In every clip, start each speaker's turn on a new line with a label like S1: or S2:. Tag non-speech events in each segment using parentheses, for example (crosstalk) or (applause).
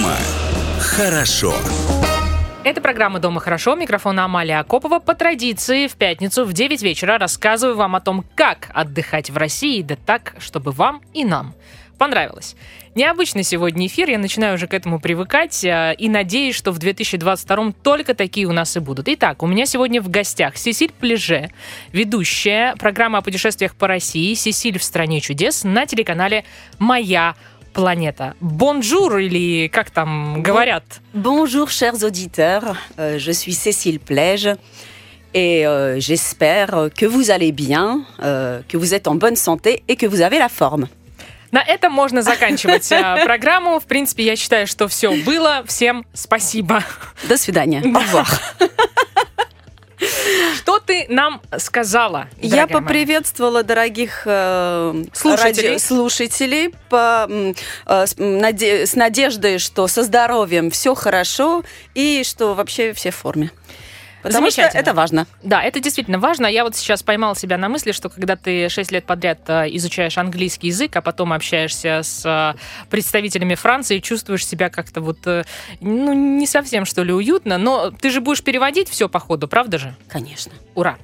S1: Дома хорошо.
S2: Это программа «Дома хорошо». Микрофон Амалия Акопова. По традиции в пятницу в 9 вечера рассказываю вам о том, как отдыхать в России, да так, чтобы вам и нам понравилось. Необычный сегодня эфир, я начинаю уже к этому привыкать э, и надеюсь, что в 2022 только такие у нас и будут. Итак, у меня сегодня в гостях Сесиль Плеже, ведущая программы о путешествиях по России «Сесиль в стране чудес» на телеканале «Моя планета. Bonjour или как там говорят?
S3: Bonjour, chers auditeurs. Euh, je suis Cécile Plège. Et euh, j'espère que vous allez bien, euh, que vous êtes en bonne santé et que vous avez la forme.
S2: На этом можно заканчивать э, программу. В принципе, я считаю, что все было. Всем спасибо.
S3: До свидания.
S2: Au revoir. Что ты нам сказала?
S3: Я
S2: моя?
S3: поприветствовала дорогих э,
S2: Слушателей.
S3: по, э, с, м, наде- с надеждой, что со здоровьем все хорошо и что вообще все в форме. Потому что это важно.
S2: Да, это действительно важно. Я вот сейчас поймала себя на мысли, что когда ты 6 лет подряд э, изучаешь английский язык, а потом общаешься с э, представителями Франции, чувствуешь себя как-то вот, э, ну, не совсем, что ли, уютно, но ты же будешь переводить все по ходу, правда же?
S3: Конечно.
S2: Ура!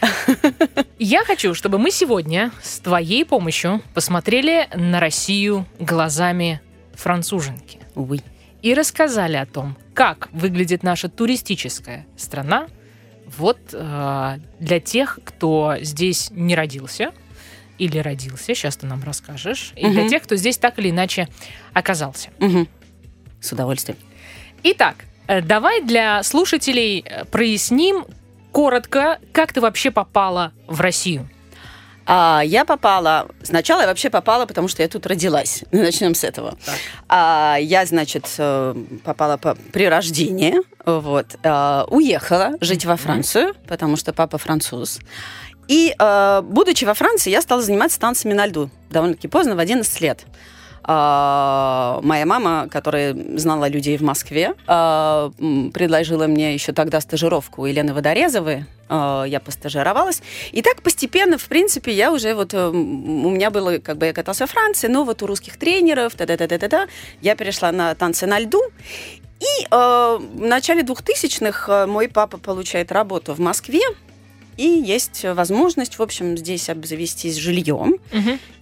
S2: (laughs) Я хочу, чтобы мы сегодня с твоей помощью посмотрели на Россию глазами француженки
S3: Oui.
S2: И рассказали о том, как выглядит наша туристическая страна вот э, для тех, кто здесь не родился или родился, сейчас ты нам расскажешь, и для
S3: Мгм.
S2: тех, кто здесь так или иначе оказался.
S3: Мгм. С удовольствием.
S2: Итак, э, давай для слушателей э, проясним коротко, как ты вообще попала в Россию.
S3: А, я попала... Сначала я вообще попала, потому что я тут родилась. (laughs) Начнем с этого.
S2: Так.
S3: А, я, значит, э, попала по, при рождении. Вот. а, уехала жить во Францию, потому что папа француз. И, э, будучи во Франции, я стала заниматься танцами на льду довольно-таки поздно, в 11 лет. А, моя мама, которая знала людей в Москве, а, предложила мне еще тогда стажировку у Елены Водорезовой. А, Я постажировалась. И так постепенно, в принципе, я уже вот... э, У меня было, как бы, я каталась во Франции, но вот у русских тренеров, та-та-та-та-та, я перешла на танцы на льду. И э, в начале 2000-х э, мой папа получает работу в Москве, и есть возможность, в общем, здесь обзавестись жильем.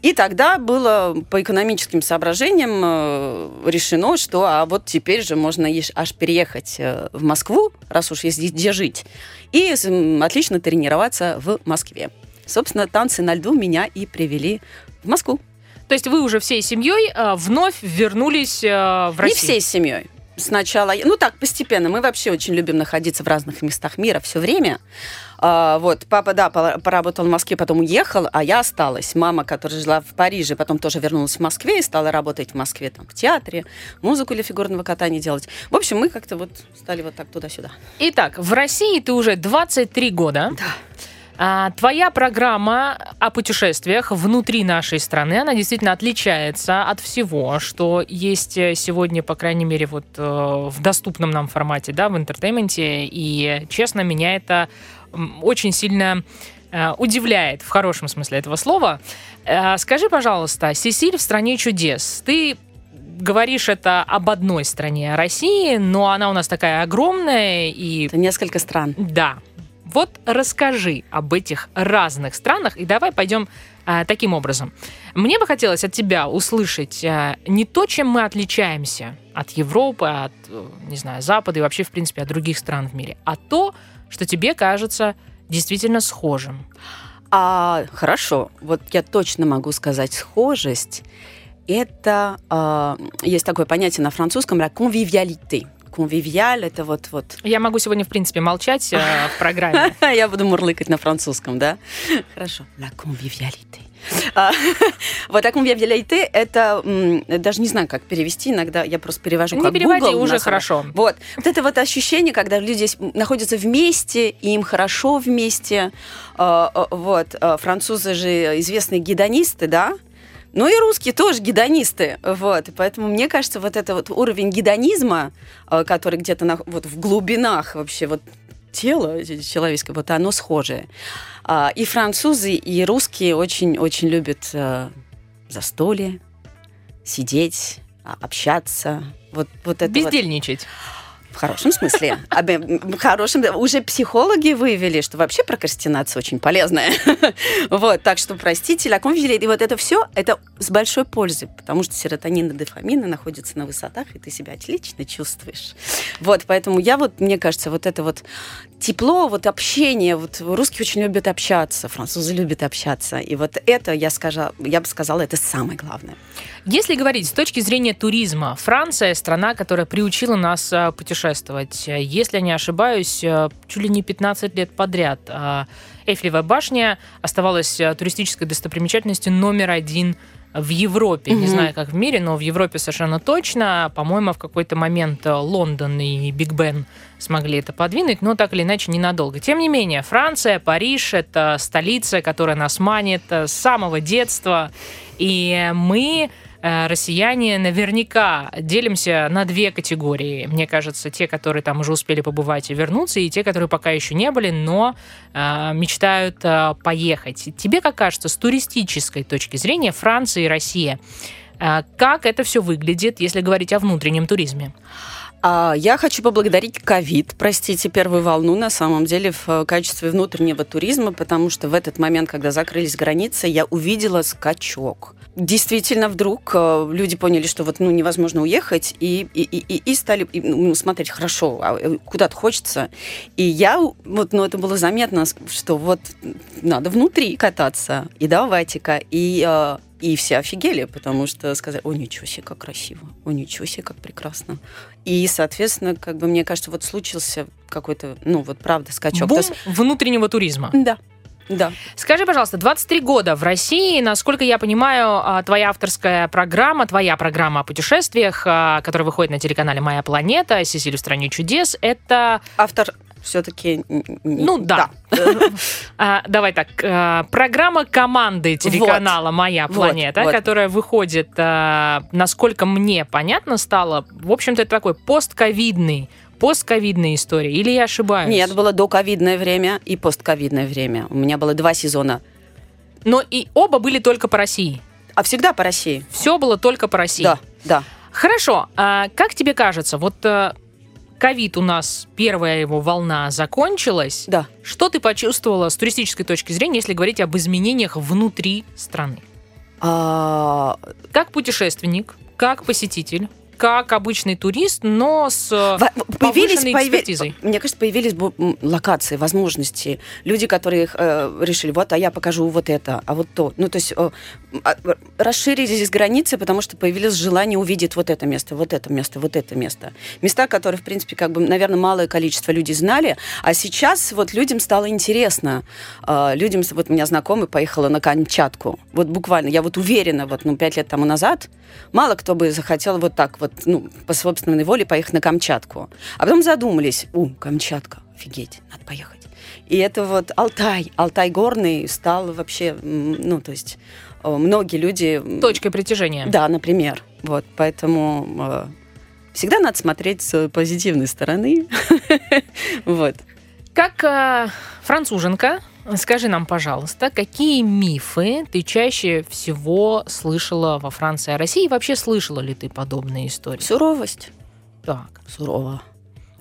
S3: И тогда было по экономическим соображениям э, решено, что а вот теперь же можно аж переехать э, в Москву, раз уж есть где жить, и отлично тренироваться в Москве. Собственно, танцы на льду меня и привели в Москву.
S2: То есть вы уже всей семьей э, вновь вернулись в
S3: Не
S2: Россию?
S3: всей семьей. Сначала, ну так, постепенно. Мы вообще очень любим находиться в разных местах мира все время. А, вот, папа, да, пора- поработал в Москве, потом уехал, а я осталась. Мама, которая жила в Париже, потом тоже вернулась в Москве и стала работать в Москве там, в театре, музыку для фигурного катания делать. В общем, мы как-то вот стали вот так туда-сюда.
S2: Итак, в России ты уже 23 года.
S3: Да.
S2: А, твоя программа о путешествиях внутри нашей страны, она действительно отличается от всего, что есть э, сегодня, по крайней мере, вот э, в доступном нам формате, да, в entertainment е. И, честно, меня это очень сильно э, удивляет в хорошем смысле этого слова. Скажи, пожалуйста, Сесиль в стране чудес. Ты говоришь это об одной стране, России, но она у нас такая огромная и
S3: Это несколько стран.
S2: да. Вот расскажи об этих разных странах, и давай пойдем а, таким образом. Мне бы хотелось от тебя услышать а, не то, чем мы отличаемся от Европы, от, э, не знаю, Запада и вообще, в принципе, от других стран в мире, а то, что тебе кажется действительно схожим.
S3: А, хорошо, вот я точно могу сказать схожесть. Это а, есть такое понятие на французском la convivialité. Конвивиаль это вот вот.
S2: Я могу сегодня, в принципе, молчать э, в программе. (laughs)
S3: Я буду мурлыкать на французском, да? Хорошо. La convivialité. А, (laughs) Вот la convivialité это даже не знаю, как перевести. Иногда я просто перевожу
S2: Не
S3: как
S2: переводи, уже хорошо.
S3: Вот. Вот это вот ощущение, когда люди находятся вместе, и им хорошо вместе. А, а, Вот. Французы же известные гедонисты, да? Ну и русские тоже гедонисты, вот, и поэтому мне кажется, вот это вот уровень гедонизма, а, который где-то на- вот в глубинах вообще вот тела человеческого, вот оно схожее. А, И французы, и русские очень-очень любят э, застолье, сидеть, а, общаться, Вот, вот это вот. В хорошем смысле. (laughs) В хорошем. Уже психологи выявили, что вообще прокрастинация очень полезная. (laughs) Вот, так что простите, лакомфили. И вот это все, это с большой пользой, потому что серотонин и дофамины находятся на высотах, и ты себя отлично чувствуешь. Вот, поэтому я вот, мне кажется, вот это вот тепло, вот общение, вот русские очень любят общаться, французы любят общаться, и вот это, я, скажу, я бы сказала, это самое главное.
S2: Если говорить с точки зрения туризма, Франция страна, которая приучила нас а, путешествовать. Если я не ошибаюсь, а, чуть ли не 15 лет подряд а, Эйфелевая башня оставалась туристической достопримечательностью номер один в Европе. Mm-hmm. Не знаю, как в мире, но в Европе совершенно точно. По-моему, в какой-то момент Лондон и Биг Бен смогли это подвинуть, но так или иначе ненадолго. Тем не менее, Франция, Париж — это столица, которая нас манит с самого детства. И мы Э, россияне наверняка делимся на две категории. Мне кажется, те, которые там уже успели побывать и вернуться, и те, которые пока еще не были, но э, мечтают э, поехать. Тебе как кажется, с туристической точки зрения Франция и Россия, э, как это все выглядит, если говорить о внутреннем туризме?
S3: А, я хочу поблагодарить ковид, простите, первую волну, на самом деле, в качестве внутреннего туризма, потому что в этот момент, когда закрылись границы, я увидела скачок действительно вдруг э, люди поняли, что вот ну невозможно уехать и и, и, и стали ну, смотреть хорошо, а э, куда-то хочется. И я вот ну это было заметно, что вот надо внутри кататься и давайте-ка и э, и все офигели, потому что сказали, о, ничего себе, как красиво, о, ничего себе, как прекрасно. И, соответственно, как бы мне кажется, вот случился какой-то, ну вот правда, скачок.
S2: Бум внутреннего туризма.
S3: Да, да.
S2: Скажи, пожалуйста, 23 года в России, насколько я понимаю, а, твоя авторская программа, твоя программа о путешествиях, а, которая выходит на телеканале «Моя планета», «Сесиль в стране чудес», это...
S3: Автор все-таки...
S2: Ну да. (laughs) а, давай так. А, программа команды телеканала. «Моя планета», которая выходит, а, насколько мне понятно стало, в общем-то, это такой постковидный постковидная история, или я ошибаюсь?
S3: Нет, было доковидное время и постковидное время. У меня было два сезона.
S2: Но и оба были только по России.
S3: А всегда по России.
S2: Все было только по России.
S3: Да, да.
S2: Хорошо. А как тебе кажется, вот э, ковид у нас, первая его волна закончилась.
S3: Да.
S2: Что ты почувствовала с туристической точки зрения, если говорить об изменениях внутри страны? А... Как путешественник, как посетитель, как обычный турист, но с э, появились, экспертизой.
S3: Мне кажется, появились локации, возможности. Люди, которые э, решили, вот, а я покажу вот это, а вот то. Ну, то есть э, а, расширились границы, потому что появилось желание увидеть вот это место, вот это место, вот это место. Места, которые, в принципе, как бы, наверное, малое количество людей знали, а сейчас вот людям стало интересно. Э, людям, вот у меня знакомый поехала на Камчатку. Вот буквально, я вот уверена, вот, ну, пять лет тому назад, мало кто бы захотел вот так вот вот, ну, по собственной воле поехать на Камчатку. А потом задумались, у, Камчатка, офигеть, надо поехать. И это вот Алтай, Алтай горный стал вообще, ну, то есть э, многие люди...
S2: Точкой притяжения.
S3: Да, например. Вот, поэтому э, всегда надо смотреть с позитивной стороны. (laughs) Вот.
S2: Как э, француженка, Скажи нам, пожалуйста, какие мифы ты чаще всего слышала во Франции о России? И вообще слышала ли ты подобные истории?
S3: Суровость.
S2: Так.
S3: Сурово.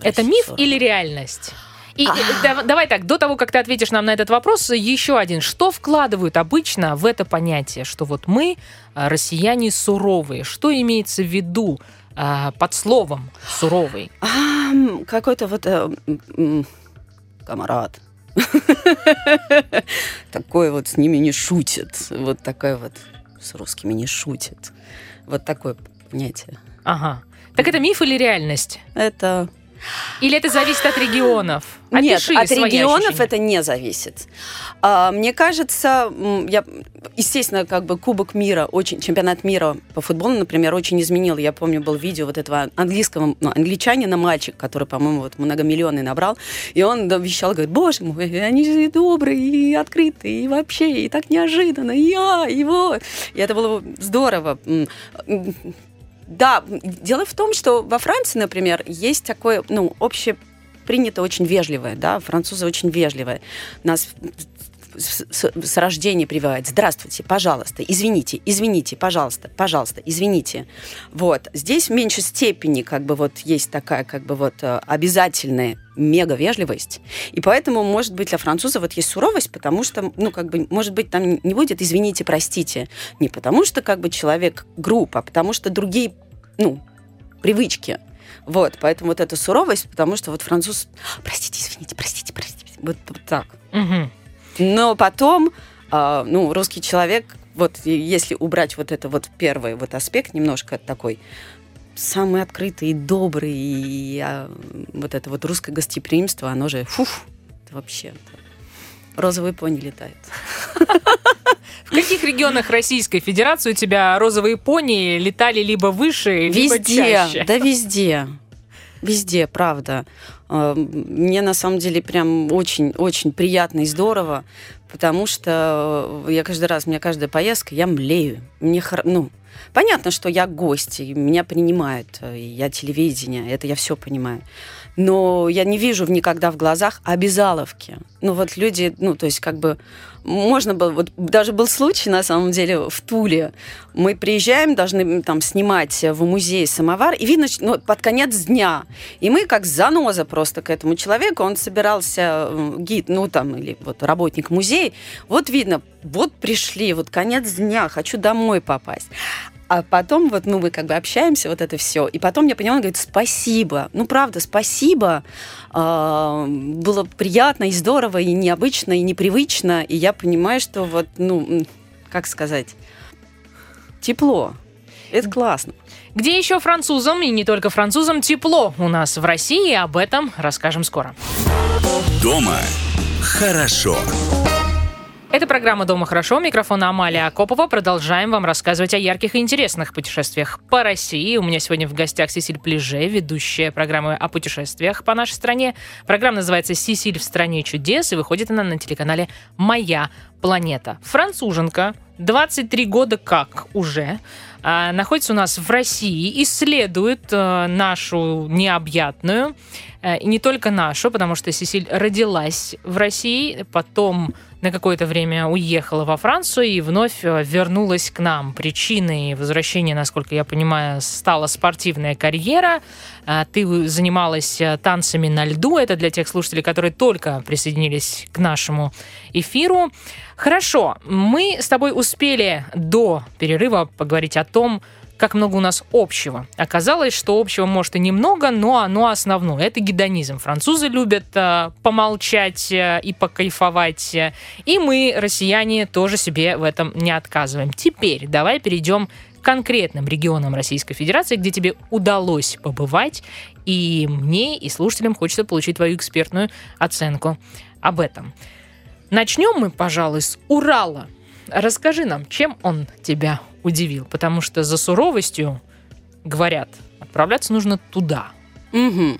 S2: Это миф сурова. или реальность? И да, давай так, до того, как ты ответишь нам на этот вопрос, еще один. Что вкладывают обычно в это понятие, что вот мы, а, россияне, суровые? Что имеется в виду а, под словом суровый?
S3: А, какой-то вот э, камарад, (laughs) Такое вот с ними не шутит. Вот такое вот с русскими не шутит. Вот такое понятие.
S2: Ага. Так это миф или реальность?
S3: Это
S2: или это зависит от регионов?
S3: Опиши Нет, от регионов ощущения. это не зависит. А, мне кажется, я, естественно, как бы Кубок мира, очень, чемпионат мира по футболу, например, очень изменил. Я помню, был видео вот этого английского, ну, англичанина, мальчик, который, по-моему, вот многомиллионный набрал, и он вещал, говорит, боже мой, они же добрые и открытые, и вообще, и так неожиданно, и я, его. И это было здорово да, дело в том, что во Франции, например, есть такое, ну, общее принято очень вежливое, да, французы очень вежливые. Нас с, с- с рождения прививают. Здравствуйте, пожалуйста, извините, извините, пожалуйста, пожалуйста, извините. Вот. Здесь в меньшей степени как бы вот есть такая как бы вот э, обязательная мега вежливость. И поэтому, может быть, для французов вот есть суровость, потому что, ну, как бы, может быть, там не будет извините, простите. Не потому что как бы человек груб, а потому что другие, ну, привычки. Вот, поэтому вот эта суровость, потому что вот француз, простите, извините, простите, простите, вот, вот так.
S2: Мгм.
S3: Но потом, а, ну, русский человек, вот если убрать вот это вот первый вот аспект, немножко такой самый открытый и добрый, и а, вот это вот русское гостеприимство, оно же, фуф, это вообще розовые пони летают.
S2: В каких регионах Российской Федерации у тебя розовые пони летали либо выше, либо
S3: Везде,
S2: чаще?
S3: да везде. Везде, правда. Э, Мне на самом деле прям очень-очень приятно и здорово, потому что я каждый раз, у меня каждая поездка, я млею. Мне хор- ну, понятно, что я гость, и меня принимают, э, и я телевидение, это я все понимаю. Но я не вижу никогда в глазах обязаловки. Ну вот люди, ну то есть как бы можно было, вот даже был случай на самом деле в Туле. Мы приезжаем, должны там снимать в музее самовар, и видно, ну, под конец дня. И мы как заноза просто к этому человеку, он собирался, э, гид, ну там, или вот работник музея, вот видно, вот пришли, вот конец дня, хочу домой попасть. А потом вот, ну, мы как бы общаемся, вот это все. И потом я поняла, он говорит, спасибо. Ну, правда, спасибо. А, Было приятно и здорово, и необычно, и непривычно. И я понимаю, что вот, ну, как сказать, тепло. Это классно.
S2: Где еще французам, и не только французам, тепло у нас в России? Об этом расскажем скоро.
S1: Дома хорошо.
S2: Это программа «Дома хорошо». Микрофон Амалия Акопова. Продолжаем вам рассказывать о ярких и интересных путешествиях по России. У меня сегодня в гостях Сесиль Плеже, ведущая программы о путешествиях по нашей стране. Программа называется «Сесиль в стране чудес» и выходит она на телеканале «Моя планета». Француженка, 23 года как уже, а, находится у нас в России, исследует э, нашу необъятную, э, и не только нашу, потому что Сесиль родилась в России, потом на какое-то время уехала во Францию и вновь э, вернулась к нам. Причиной возвращения, насколько я понимаю, стала спортивная карьера. А, Ты занималась э, танцами на льду. Это для тех слушателей, которые только присоединились к нашему эфиру. Хорошо, мы с тобой успели до перерыва поговорить о том, как много у нас общего. Оказалось, что общего может и немного, но оно основное. Это гедонизм. Французы любят э, помолчать э, и покайфовать. э, И мы, россияне, тоже себе в этом не отказываем. Теперь давай перейдем к конкретным регионам Российской Федерации, где тебе удалось побывать. И мне, и слушателям хочется получить твою экспертную оценку об этом. Начнем мы, пожалуй, с Урала. Расскажи нам, чем он тебя удивил, потому что за суровостью, говорят, отправляться нужно туда.
S3: Мгм.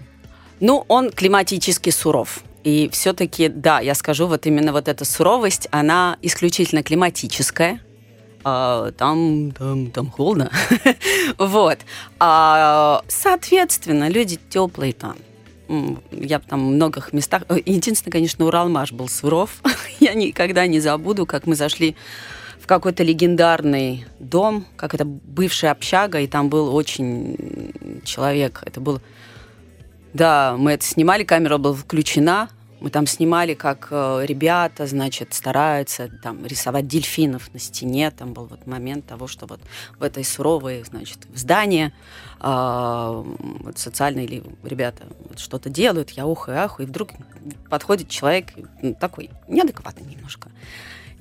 S3: Ну, он климатически суров. И все-таки, да, я скажу, вот именно вот эта суровость, она исключительно климатическая. А, там, там, там холодно. (laughs) вот. А, соответственно, люди теплые там. Я в там многих местах... э, Единственное, конечно, Уралмаш был суров. (laughs) я никогда не забуду, как мы зашли в какой-то легендарный дом, как это бывшая общага, и там был очень человек. Это был да, мы это снимали, камера была включена. Мы там снимали, как э, ребята, значит, стараются там рисовать дельфинов на стене. Там был вот момент того, что вот в этой суровой, значит, в здании а, вот социальные или ребята вот что-то делают, я ухаю, аху, и вдруг подходит человек ну, такой неадекватный немножко.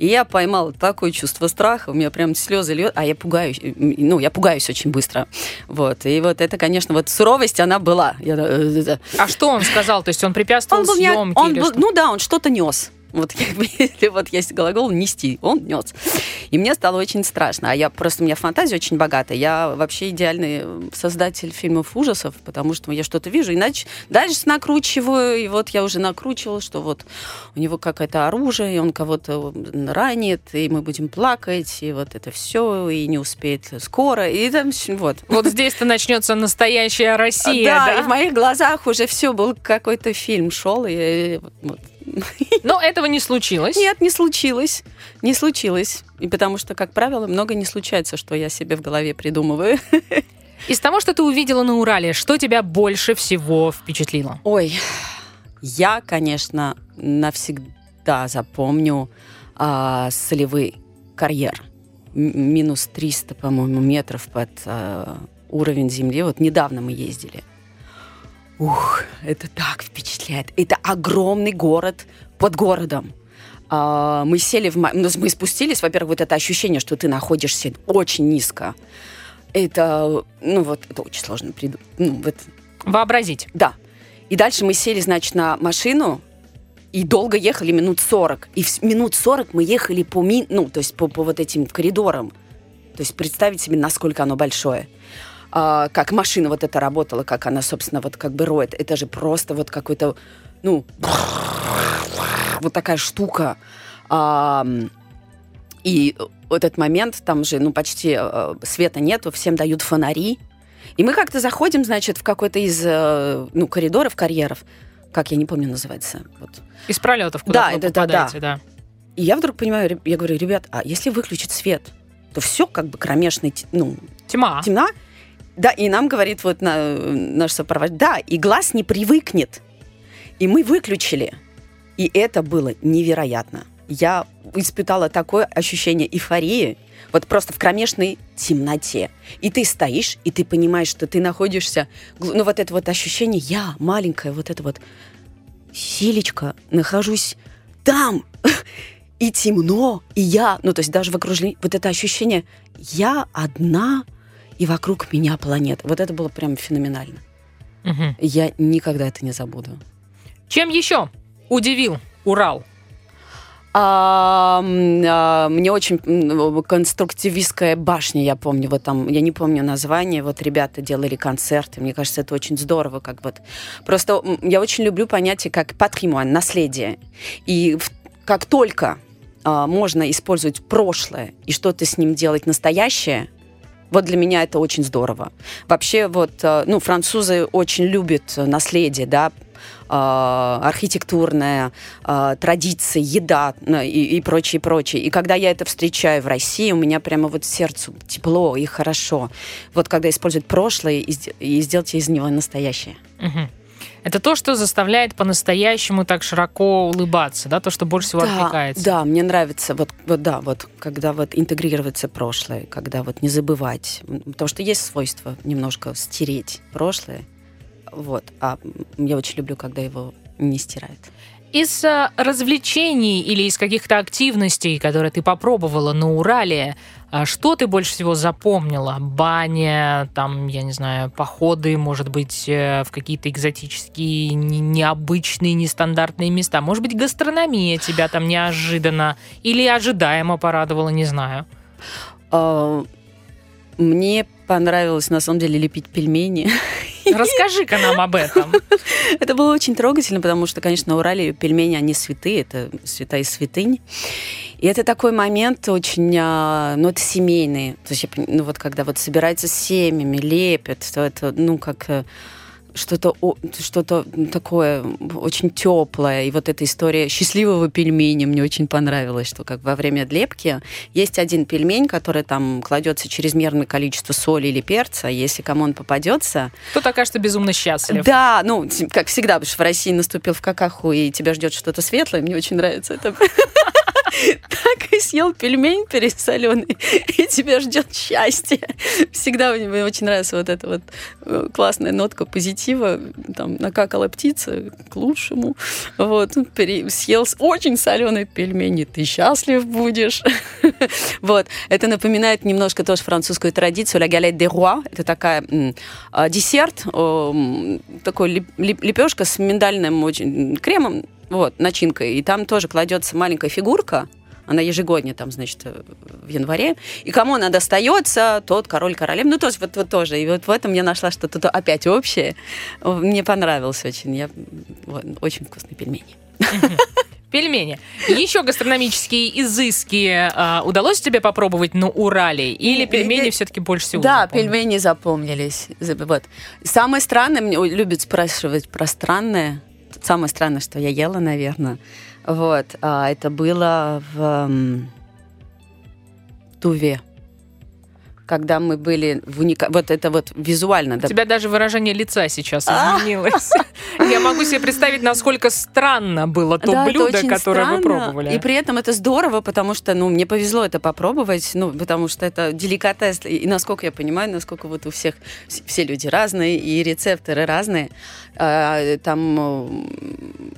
S3: И я поймала такое чувство страха, у меня прям слезы льет, а я пугаюсь, э, ну, я пугаюсь очень быстро. Вот, и вот это, конечно, вот суровость, она была. Я, э, э,
S2: А что он сказал? То есть он препятствовал
S3: он был, не-
S2: съемке
S3: он был-
S2: что?
S3: ну да, он что-то нес. Вот как бы, (laughs) если вот есть глагол нести, он нес. И мне стало очень страшно. А я просто, у меня фантазия очень богатая. Я вообще идеальный создатель фильмов ужасов, потому что я что-то вижу, иначе дальше накручиваю, и вот я уже накручивала, что вот у него какое-то оружие, и он кого-то ранит, и мы будем плакать, и вот это все, и не успеет скоро, и там вот.
S2: Вот здесь-то начнется настоящая Россия.
S3: да,
S2: да?
S3: и в моих глазах уже все был какой-то фильм шел, и вот,
S2: Но этого не случилось.
S3: Нет, не случилось. Не случилось. И потому что, как правило, много не случается, что я себе в голове придумываю.
S2: Из того, что ты увидела на Урале, что тебя больше всего впечатлило?
S3: Ой, я, конечно, навсегда запомню а, солевый карьер. Минус 300, по-моему, метров под а, уровень земли. Вот недавно мы ездили. Ух, это так впечатляет. Это огромный город под городом. А, мы сели в... ну, Мы спустились, во-первых, вот это ощущение, что ты находишься очень низко. Это, ну вот, это очень сложно придумать. Ну, вот,
S2: Вообразить.
S3: да. И дальше мы сели, значит, на машину и долго ехали, минут 40. И в минут 40 мы ехали по, ми... ну, то есть по, по вот этим коридорам. То есть представить себе, насколько оно большое. А, как машина вот эта работала, как она, собственно, вот как бы роет. Это же просто вот какой-то, ну, вот такая штука. А, и этот момент, там же, ну, почти э, света нету, всем дают фонари. И мы как-то заходим, значит, в какой-то из, э, ну, коридоров, карьеров, как я не помню называется. Вот.
S2: Из пролетов, куда
S3: Да,
S2: вы
S3: да,
S2: попадаете, да.
S3: И я вдруг понимаю, я говорю, ребят, а если выключить свет, то все как бы кромешный, ну,
S2: Тьма.
S3: темна. Да, и нам говорит вот на, наш сопровождатель, да, и глаз не привыкнет. И мы выключили. И это было невероятно. Я испытала такое ощущение эйфории, вот просто в кромешной темноте. И ты стоишь, и ты понимаешь, что ты находишься... Ну, вот это вот ощущение, я маленькая, вот это вот Селечка, нахожусь там, (laughs) и темно, и я, ну, то есть даже в окружении, вот это ощущение, я одна, и вокруг меня планета. Вот это было прям феноменально.
S2: Мгм.
S3: Я никогда это не забуду.
S2: Чем еще удивил Урал?
S3: А, а, мне очень конструктивистская башня, я помню, вот там, я не помню название, вот ребята делали концерты, мне кажется, это очень здорово, как вот. Просто я очень люблю понятие как патримуан, наследие. И в- как только а, можно использовать прошлое и что-то с ним делать настоящее, вот для меня это очень здорово. Вообще, вот, э, ну, французы очень любят наследие, да, э, архитектурная, э, традиции, еда ну, и, и прочее, прочее. И когда я это встречаю в России, у меня прямо вот сердцу тепло и хорошо. Вот когда использовать прошлое и, сде- и сделать из него настоящее.
S2: Мгм. Это то, что заставляет по-настоящему так широко улыбаться, да, то, что больше всего
S3: Да,
S2: откликается.
S3: да, мне нравится вот, вот да, вот когда вот интегрироваться прошлое, когда вот не забывать, потому что есть свойство немножко стереть прошлое, вот, а я очень люблю, когда его не стирают.
S2: Из э, развлечений или из каких-то активностей, которые ты попробовала на Урале, а что ты больше всего запомнила? Баня, там, я не знаю, походы, может быть, э, в какие-то экзотические, не- необычные, нестандартные места. Может быть, гастрономия тебя там неожиданно или ожидаемо порадовала, не знаю.
S3: А, Мне понравилось, на самом деле, лепить пельмени. (laughs)
S2: Расскажи-ка нам об этом. (laughs)
S3: Это было очень трогательно, потому что, конечно, на Урале пельмени, они святые, это святая святынь. И это такой момент очень, а, ну, это семейный. То есть, ну, вот когда вот собираются семьями, лепят, то это, ну, как э, что-то что-то такое очень теплое. И вот эта история счастливого пельменя мне очень понравилась, что как во время лепки есть один пельмень, который там кладется чрезмерное количество соли или перца. Если кому он попадется,
S2: Кто-то окажется безумно счастлив.
S3: да, ну, как всегда, потому что в России наступил в какаху, и тебя ждет что-то светлое, мне очень нравится это. (laughs) Так и съел пельмень пересоленый, и тебя ждет счастье. Всегда мне очень нравится вот эта вот э, классная нотка позитива. Там накакала птица к лучшему. Вот, ну, съел очень соленый пельмень, и ты счастлив будешь. (laughs) Вот, это напоминает немножко тоже французскую традицию, la galette des rois. Это такая а, десерт, такой леп- леп- лепешка с миндальным очень кремом, вот, начинкой. И там тоже кладется маленькая фигурка, она ежегодно там, значит, в январе. И кому она достается, тот король королев. Ну, то есть вот, вот тоже. И вот в этом я нашла что-то опять общее. Мне понравилось очень. Я, вот, очень вкусные пельмени.
S2: Пельмени. Еще гастрономические изыски а, удалось тебе попробовать на Урале? Или пельмени все-таки больше всего
S3: Да,
S2: запомнились?
S3: пельмени запомнились. За- Вот. Самое странное, мне любят спрашивать про странное. Самое странное, что я ела, наверное. Вот, а, это было в м, Туве. Когда мы были в уника... Вот это вот визуально.
S2: У
S3: да,
S2: тебя даже выражение лица сейчас
S3: А.
S2: изменилось. (laughs) Я могу себе представить, насколько странно было то
S3: Да,
S2: блюдо, которое вы пробовали.
S3: И при этом это здорово, потому что, ну, мне повезло это попробовать, ну, потому что это деликатес. И, насколько я понимаю, насколько вот у всех вс- все люди разные и рецепторы разные. А, там м,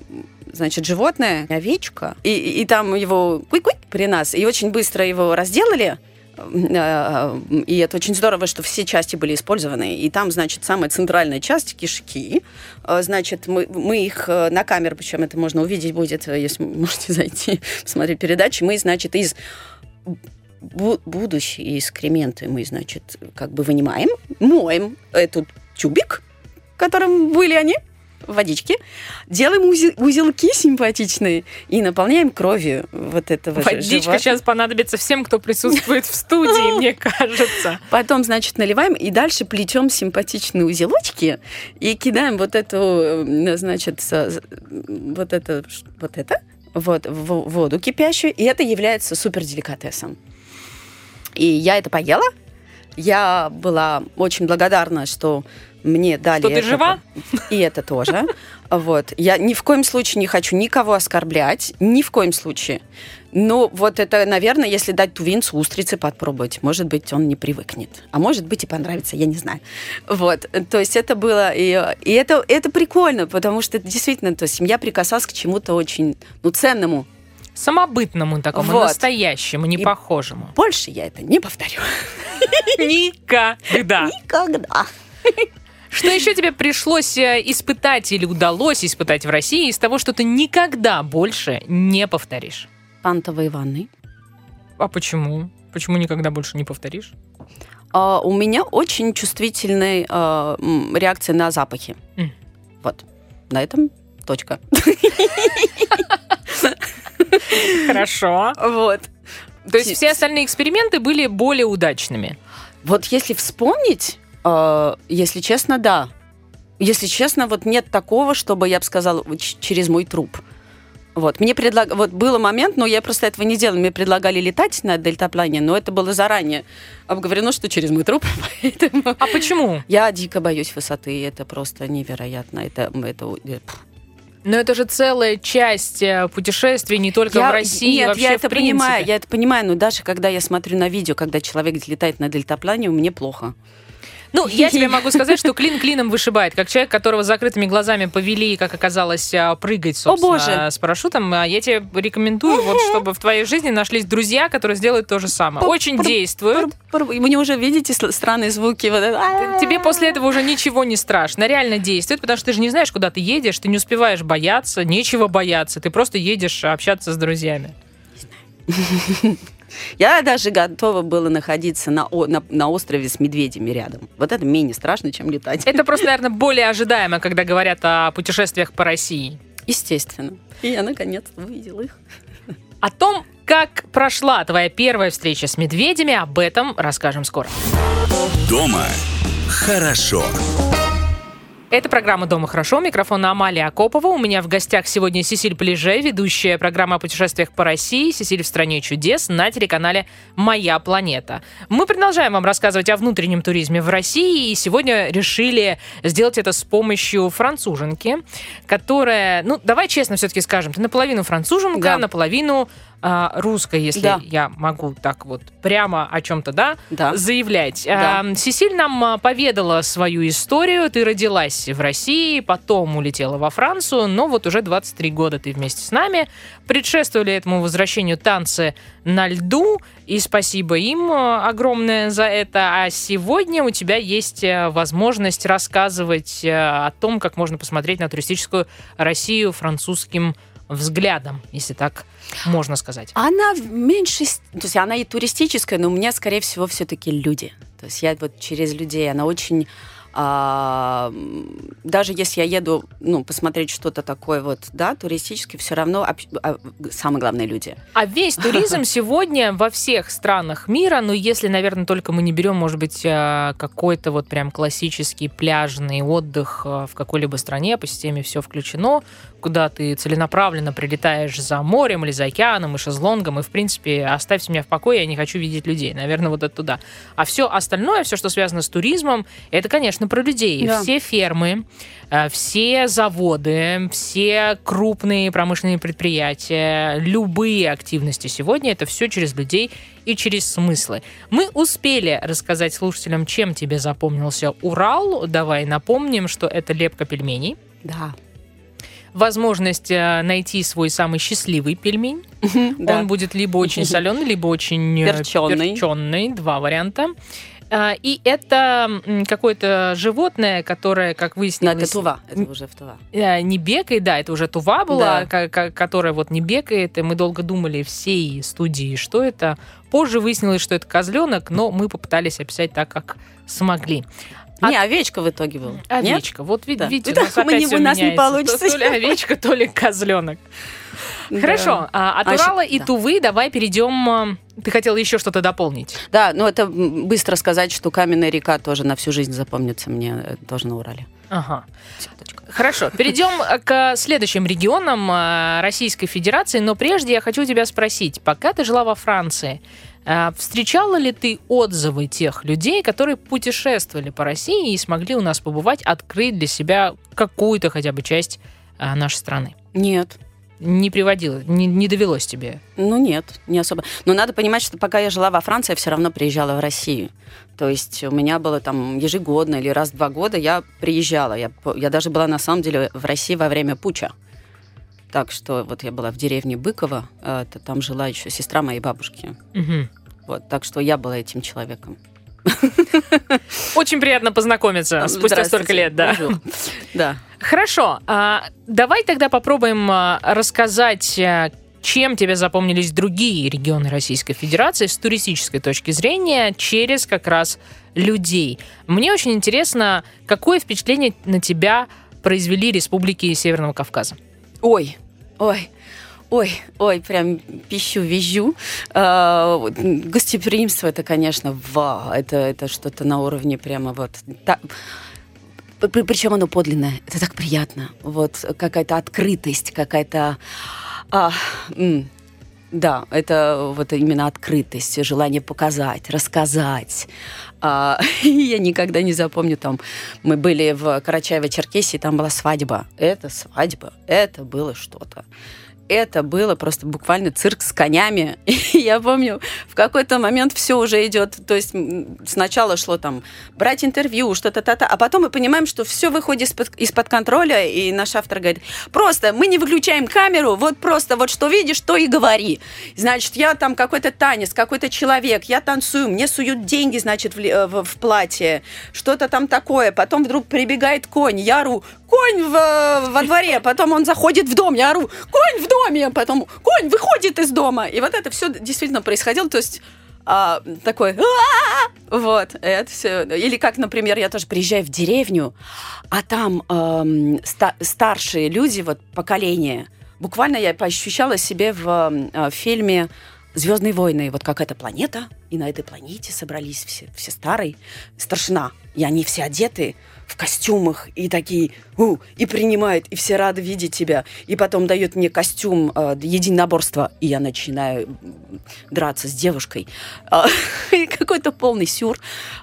S3: значит, животное, овечка, и, и, там его куй-куй при нас, и очень быстро его разделали, Э, и это очень здорово, что все части были использованы. И там, значит, самая центральная часть кишки. Э, Значит, мы, мы их э, на камеру, причем это можно увидеть будет, э, если (laughs) можете зайти, посмотреть передачи. Мы, значит, из бу- будущие экскременты мы, значит, как бы вынимаем, моем этот тюбик, котором были они, в водичке, делаем узи- узелки симпатичные и наполняем кровью вот этого же
S2: Водичка
S3: животного.
S2: сейчас понадобится всем, кто присутствует в студии, (laughs) мне кажется.
S3: Потом, значит, наливаем и дальше плетем симпатичные узелочки и кидаем вот эту, э, значит, вот это, вот это, вот в воду кипящую, и это является супер деликатесом. И я это поела. Я была очень благодарна, что мне дали
S2: Что ты
S3: это.
S2: жива?
S3: И это тоже. (laughs) Вот. Я ни в коем случае не хочу никого оскорблять. Ни в коем случае. Но вот это, наверное, если дать тувинцу устрицы попробовать, может быть, он не привыкнет. А может быть, и понравится, я не знаю. Вот. То есть это было... И, и это, это прикольно, потому что действительно, то есть семья прикасалась к чему-то очень ну, ценному.
S2: Самобытному такому,
S3: Вот.
S2: настоящему, не
S3: И-
S2: похожему.
S3: Больше я это не повторю. (laughs)
S2: Никогда.
S3: Никогда.
S2: Что еще тебе пришлось э, испытать или удалось испытать в России из того, что ты никогда больше не повторишь?
S3: Пантовые ванны.
S2: А почему? Почему никогда больше не повторишь?
S3: А, у меня очень чувствительная а, реакция на запахи.
S2: М.
S3: Вот. На этом точка.
S2: Хорошо.
S3: Вот.
S2: То есть все остальные эксперименты были более удачными.
S3: Вот если вспомнить, если честно, да. Если честно, вот нет такого, чтобы я бы сказала через мой труп. Вот, мне предлаг... вот был момент, но я просто этого не делала. Мне предлагали летать на дельтаплане, но это было заранее обговорено, что через мой труп. (laughs) Поэтому
S2: А почему?
S3: я дико боюсь высоты, это просто невероятно. Это, это, э,
S2: Но это же целая часть э, путешествий не только
S3: Я-
S2: в России,
S3: Нет,
S2: вообще
S3: я
S2: в
S3: это
S2: принципе.
S3: понимаю, я это понимаю, но даже когда я смотрю на видео, когда человек летает на дельтаплане, мне плохо.
S2: Ну, я тебе могу (laughs) сказать, что клин клином вышибает. Как человек, которого закрытыми глазами повели, как оказалось, а, прыгать, собственно,
S3: боже.
S2: с парашютом, а я тебе рекомендую, вот, чтобы в твоей жизни нашлись друзья, которые сделают то же самое. Очень действуют.
S3: Мне уже видите странные звуки.
S2: Тебе после этого уже ничего не страшно. Реально действует, потому что ты же не знаешь, куда ты едешь, ты не успеваешь бояться, нечего бояться. Ты просто едешь общаться с друзьями. (laughs)
S3: Я даже готова была находиться на, о- на, на острове с медведями рядом. Вот это менее страшно, чем летать.
S2: Это просто, (laughs) наверное, более ожидаемо, когда говорят о путешествиях по России.
S3: Естественно. И я наконец-то увидела их.
S2: О том, как прошла твоя первая встреча с медведями, об этом расскажем скоро.
S1: Дома хорошо.
S2: Это программа «Дома хорошо». Микрофон Амалия Акопова. У меня в гостях сегодня Сесиль Плеже, ведущая программа о путешествиях по России «Сесиль в стране чудес» на телеканале «Моя планета». Мы продолжаем вам рассказывать о внутреннем туризме в России, и сегодня решили сделать это с помощью француженки, которая, ну, давай честно все-таки скажем, ты наполовину француженка,
S3: Да.
S2: наполовину а, русская, если
S3: Да.
S2: я могу так вот прямо о чем-то, да,
S3: Да.
S2: заявлять.
S3: Да.
S2: А, Сесиль нам а, поведала свою историю. Ты родилась в России, потом улетела во Францию, но вот уже 23 года ты вместе с нами. Предшествовали этому возвращению танцы на льду, и спасибо им а, огромное за это. А сегодня у тебя есть а, возможность рассказывать а, о том, как можно посмотреть на туристическую Россию французским взглядом, если так можно сказать.
S3: Она в меньшей... То есть она и туристическая, но у меня, скорее всего, все-таки люди. То есть я вот через людей, она очень А, даже если я еду, ну, посмотреть что-то такое вот, да, туристически, все равно об, а, самые главные люди.
S2: А весь туризм (laughs) сегодня во всех странах мира, ну, если, наверное, только мы не берем, может быть, а, какой-то вот прям классический пляжный отдых а, в какой-либо стране, по системе все включено, куда ты целенаправленно прилетаешь за морем или за океаном и шезлонгом, и, в принципе, оставьте меня в покое, я не хочу видеть людей. Наверное, вот это туда. А все остальное, все, что связано с туризмом, это, конечно, конечно, про людей. Да. Все фермы, э, все заводы, все крупные промышленные предприятия, любые активности сегодня это все через людей и через смыслы. Мы успели рассказать слушателям, чем тебе запомнился Урал. Давай напомним, что это лепка пельменей.
S3: Да
S2: возможность э, найти свой самый счастливый пельмень. Он будет либо очень (laughs) соленый, либо очень перченый. перченый. Два варианта. А, и это какое-то животное, которое, как выяснилось...
S3: Но это тува, это уже в тува.
S2: Э, не бекает, да, это уже тува была, да. которая вот не бекает, и мы долго думали всей студии, что это. Позже выяснилось, что это козленок, но мы попытались описать так, как смогли.
S3: А... Не, овечка в итоге был.
S2: Овечка. Нет? Вот
S3: да.
S2: видите, да. у нас, мы не, у нас не получится. То, то ли (laughs) овечка, то ли козленок. Хорошо. А, от а Урала и Тувы давай перейдем. А, ты хотела еще что-то дополнить?
S3: Да, ну это быстро сказать, что каменная река тоже на всю жизнь запомнится мне э, тоже на Урале.
S2: Ага. Хорошо, перейдем к следующим регионам а, Российской Федерации, но прежде я хочу тебя спросить, пока ты жила во Франции, встречала ли ты отзывы тех людей, которые путешествовали по России и смогли у нас побывать, открыть для себя какую-то хотя бы часть нашей страны?
S3: Нет
S2: не приводило, не, не довелось тебе?
S3: Ну нет, не особо. Но надо понимать, что пока я жила во Франции, я все равно приезжала в Россию. То есть у меня было там ежегодно или раз в два года я приезжала. Я, я даже была на самом деле в России во время пуча. Так что вот я была в деревне Быково, это, там жила еще сестра моей бабушки. Угу. Вот, так что я была этим человеком.
S2: Очень приятно познакомиться спустя столько лет, да.
S3: Да.
S2: Хорошо. А, давай тогда попробуем а, рассказать, а, чем тебе запомнились другие регионы Российской Федерации с туристической точки зрения через как раз людей. Мне очень интересно, какое впечатление на тебя произвели республики Северного Кавказа?
S3: Ой, ой. Ой, ой, прям пищу, визжу. Э, гостеприимство это, конечно, вау, это, это что-то на уровне прямо вот... Та, причем оно подлинное. Это так приятно. Вот какая-то открытость, какая-то... А, да, это вот именно открытость, желание показать, рассказать. А, (laughs) я никогда не запомню, там, мы были в Карачаево-Черкесии, там была свадьба. Это свадьба, это было что-то это было просто буквально цирк с конями. (laughs) И я помню, в какой-то момент все уже идет, то есть сначала шло там брать интервью, что-то, та-та, а потом мы понимаем, что все выходит из-под, из-под контроля, и наш автор говорит, просто мы не выключаем камеру, вот просто вот что видишь, то и говори. Значит, я там какой-то танец, какой-то человек, я танцую, мне суют деньги, значит, в, э, в, в платье, что-то там такое, потом вдруг прибегает конь, я ору, конь в, во дворе, потом он заходит в дом, я ору, конь в доме, потом конь выходит из дома. И вот это все действительно происходило, то есть а, такой, вот, это все. Или как, например, я тоже приезжаю в деревню, а там эм, ста- старшие люди, вот поколение, буквально я поощущала себе в э, фильме Звездные войны, вот какая-то планета, и на этой планете собрались все, все старые, старшина, и они все одеты в костюмах и такие, у, и принимают, и все рады видеть тебя. И потом дает мне костюм э, единоборства, и я начинаю драться с девушкой. (laughs) Э, какой-то полный сюр.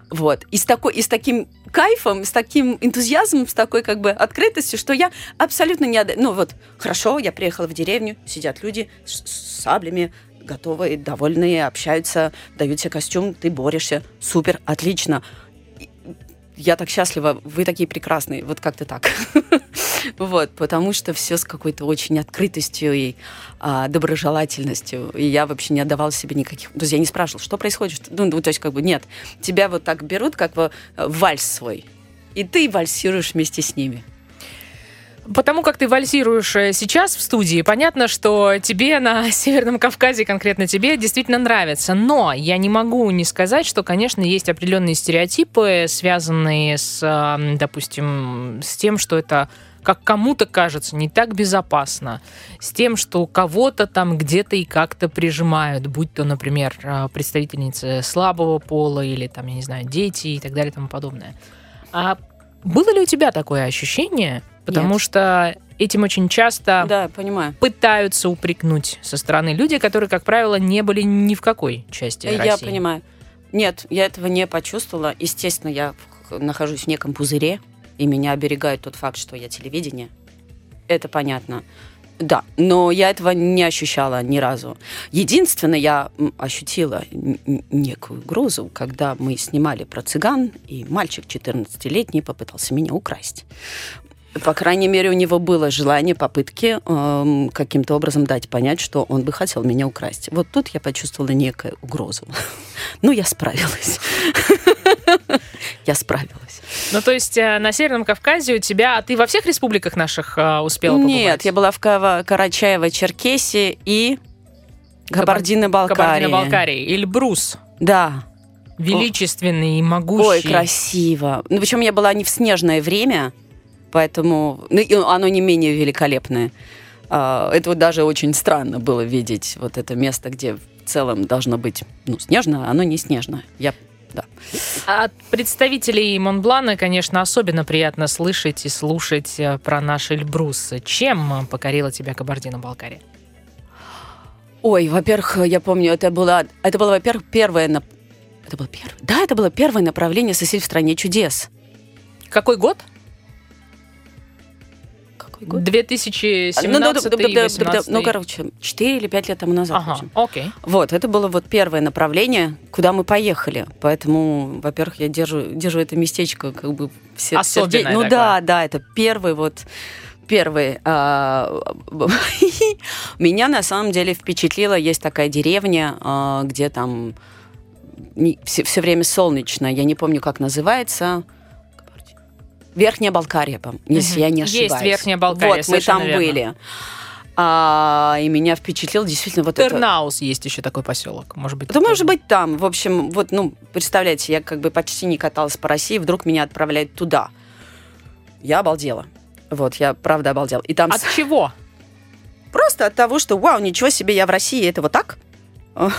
S3: Вот. И с, такой, и с таким кайфом, с таким энтузиазмом, с такой как бы открытостью, что я абсолютно не... Ну вот, хорошо, я приехала в деревню, сидят люди с, с саблями, готовые, довольные, общаются, дают тебе костюм, ты борешься, супер, отлично я так счастлива, вы такие прекрасные, вот как-то так. (laughs) вот, потому что все с какой-то очень открытостью и а, доброжелательностью. И я вообще не отдавала себе никаких... То есть я не спрашивала, что происходит. Ну, ну то есть как бы нет. Тебя вот так берут, как бы э, вальс свой. И ты вальсируешь вместе с ними.
S2: Потому как ты вальсируешь э, сейчас в студии, понятно, что тебе на (laughs) Северном Кавказе, конкретно тебе, действительно нравится. Но я не могу не сказать, что, конечно, есть определенные стереотипы, связанные с, э, допустим, с тем, что это как кому-то кажется, не так безопасно, с тем, что кого-то там где-то и как-то прижимают, будь то, например, э, представительницы слабого пола или там, я не знаю, дети и так далее и тому подобное. А было ли у тебя такое ощущение? Потому
S3: Нет.
S2: что этим очень часто
S3: Да, понимаю.
S2: пытаются упрекнуть со стороны люди, которые, как правило, не были ни в какой части
S3: Я
S2: России.
S3: понимаю. Нет, я этого не почувствовала. Естественно, я нахожусь в неком пузыре, и меня оберегает тот факт, что я телевидение. Это понятно. Да, но я этого не ощущала ни разу. Единственное, я ощутила некую угрозу, когда мы снимали про цыган, и мальчик 14-летний попытался меня украсть. По крайней мере, у него было желание, попытки эм, каким-то образом дать понять, что он бы хотел меня украсть. Вот тут я почувствовала некую угрозу. (laughs) Ну, я справилась. (laughs) Я справилась.
S2: Ну, то есть э, на Северном Кавказе у тебя... А ты во всех республиках наших э, успела побывать?
S3: Нет, я была в Кава- Карачаево-Черкесии и Кабардино-Балкарии.
S2: Кабардино-Балкарии. Эльбрус.
S3: Да.
S2: Величественный и могущий.
S3: Ой, красиво. Ну, причем я была не в снежное время, поэтому ну, оно не менее великолепное. А, Это вот даже очень странно было видеть вот это место, где в целом должно быть ну, снежно, а оно не снежное. Я да.
S2: От представителей Монблана, конечно, особенно приятно слышать и слушать э, про наш Эльбрус. Чем покорила тебя Кабардино-Балкария?
S3: Ой, во-первых, я помню, это было, это было, во-первых, первое, нап- это было первое, да, это было первое направление «Сосед в стране чудес».
S2: Какой год?
S3: Какой год?
S2: 2017
S3: Ну,
S2: 18
S3: ну, короче, 4 или 5 лет тому назад.
S2: Ага, окей.
S3: Вот, это было вот первое направление, куда мы поехали. Поэтому, во-первых, я держу, держу это местечко как бы все
S2: Особенное
S3: Ну
S2: такое.
S3: да, да, это первый вот первый. а, (laughs) Меня на самом деле впечатлило, есть такая деревня, а, где там все, время солнечно. Я не помню, как называется. Верхняя Балкария, если я не
S2: Есть
S3: ошибаюсь.
S2: Верхняя Балкария,
S3: Вот, мы там
S2: верно.
S3: были. А, и меня впечатлил действительно вот это...
S2: Тернаус есть еще такой поселок. Может быть,
S3: Это
S2: ты
S3: может
S2: тоже.
S3: быть там. В общем, вот, ну, представляете, я как бы почти не каталась по России, вдруг меня отправляют туда. Я обалдела. Вот, я правда обалдела. И там
S2: От
S3: с-
S2: чего?
S3: просто от того, что, вау, ничего себе, я в России, это вот так?
S2: А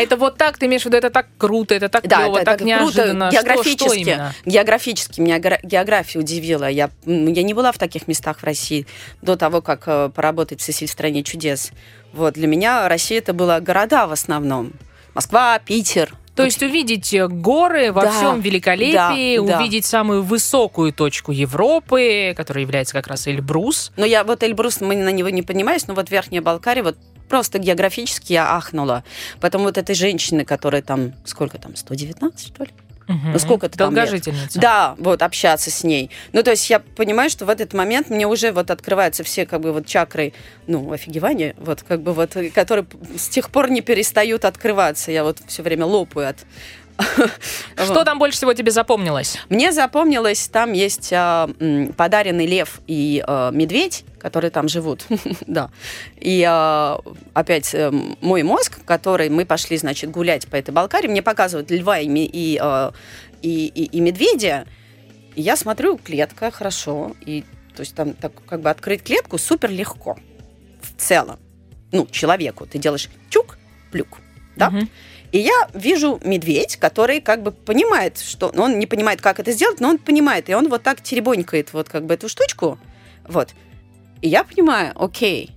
S2: это вот так, ты имеешь в виду, это так круто, это так
S3: Да,
S2: клево,
S3: это,
S2: так
S3: это
S2: неожиданно.
S3: круто.
S2: Что-
S3: Географически,
S2: Что, именно?
S3: географически меня геогра- география удивила. Я, я не была в таких местах в России до того, как э, поработать в «Сесиль в стране чудес». Вот, для меня Россия это была города в основном. Москва, Питер.
S2: То есть увидеть э, горы во
S3: Да,
S2: всем великолепии,
S3: да, да.
S2: увидеть самую высокую точку Европы, которая является как раз Эльбрус.
S3: Но я вот Эльбрус, мы на него не поднимаюсь, но вот Верхняя Балкария, вот просто географически я ахнула. Потом вот этой женщины, которая там, сколько там, 119, что ли?
S2: Мгм.
S3: Ну, сколько там лет?
S2: Долгожительница.
S3: Да, вот общаться с ней. Ну, то есть я понимаю, что в этот момент мне уже вот открываются все как бы вот чакры, ну, офигевания, вот как бы вот, э, которые с тех пор не перестают открываться. Я вот все время лопаю от... (laughs)
S2: Что там больше всего тебе запомнилось?
S3: Мне запомнилось, там есть а, подаренный лев и а, медведь, которые там живут, (laughs) да. И а, опять э, мой мозг, который мы пошли, значит, гулять по этой Балкарии, мне показывают льва и, и, а, и, и- и медведя. И я смотрю, клетка, хорошо. И то есть там так, как бы открыть клетку супер легко в целом. Ну, человеку. Ты делаешь чук, плюк, да?
S2: Мгм.
S3: И я вижу медведь, который как бы понимает, что... ну, Он не понимает, как это сделать, но он понимает. И он вот так теребонькает вот как бы эту штучку. Вот. И я понимаю, окей.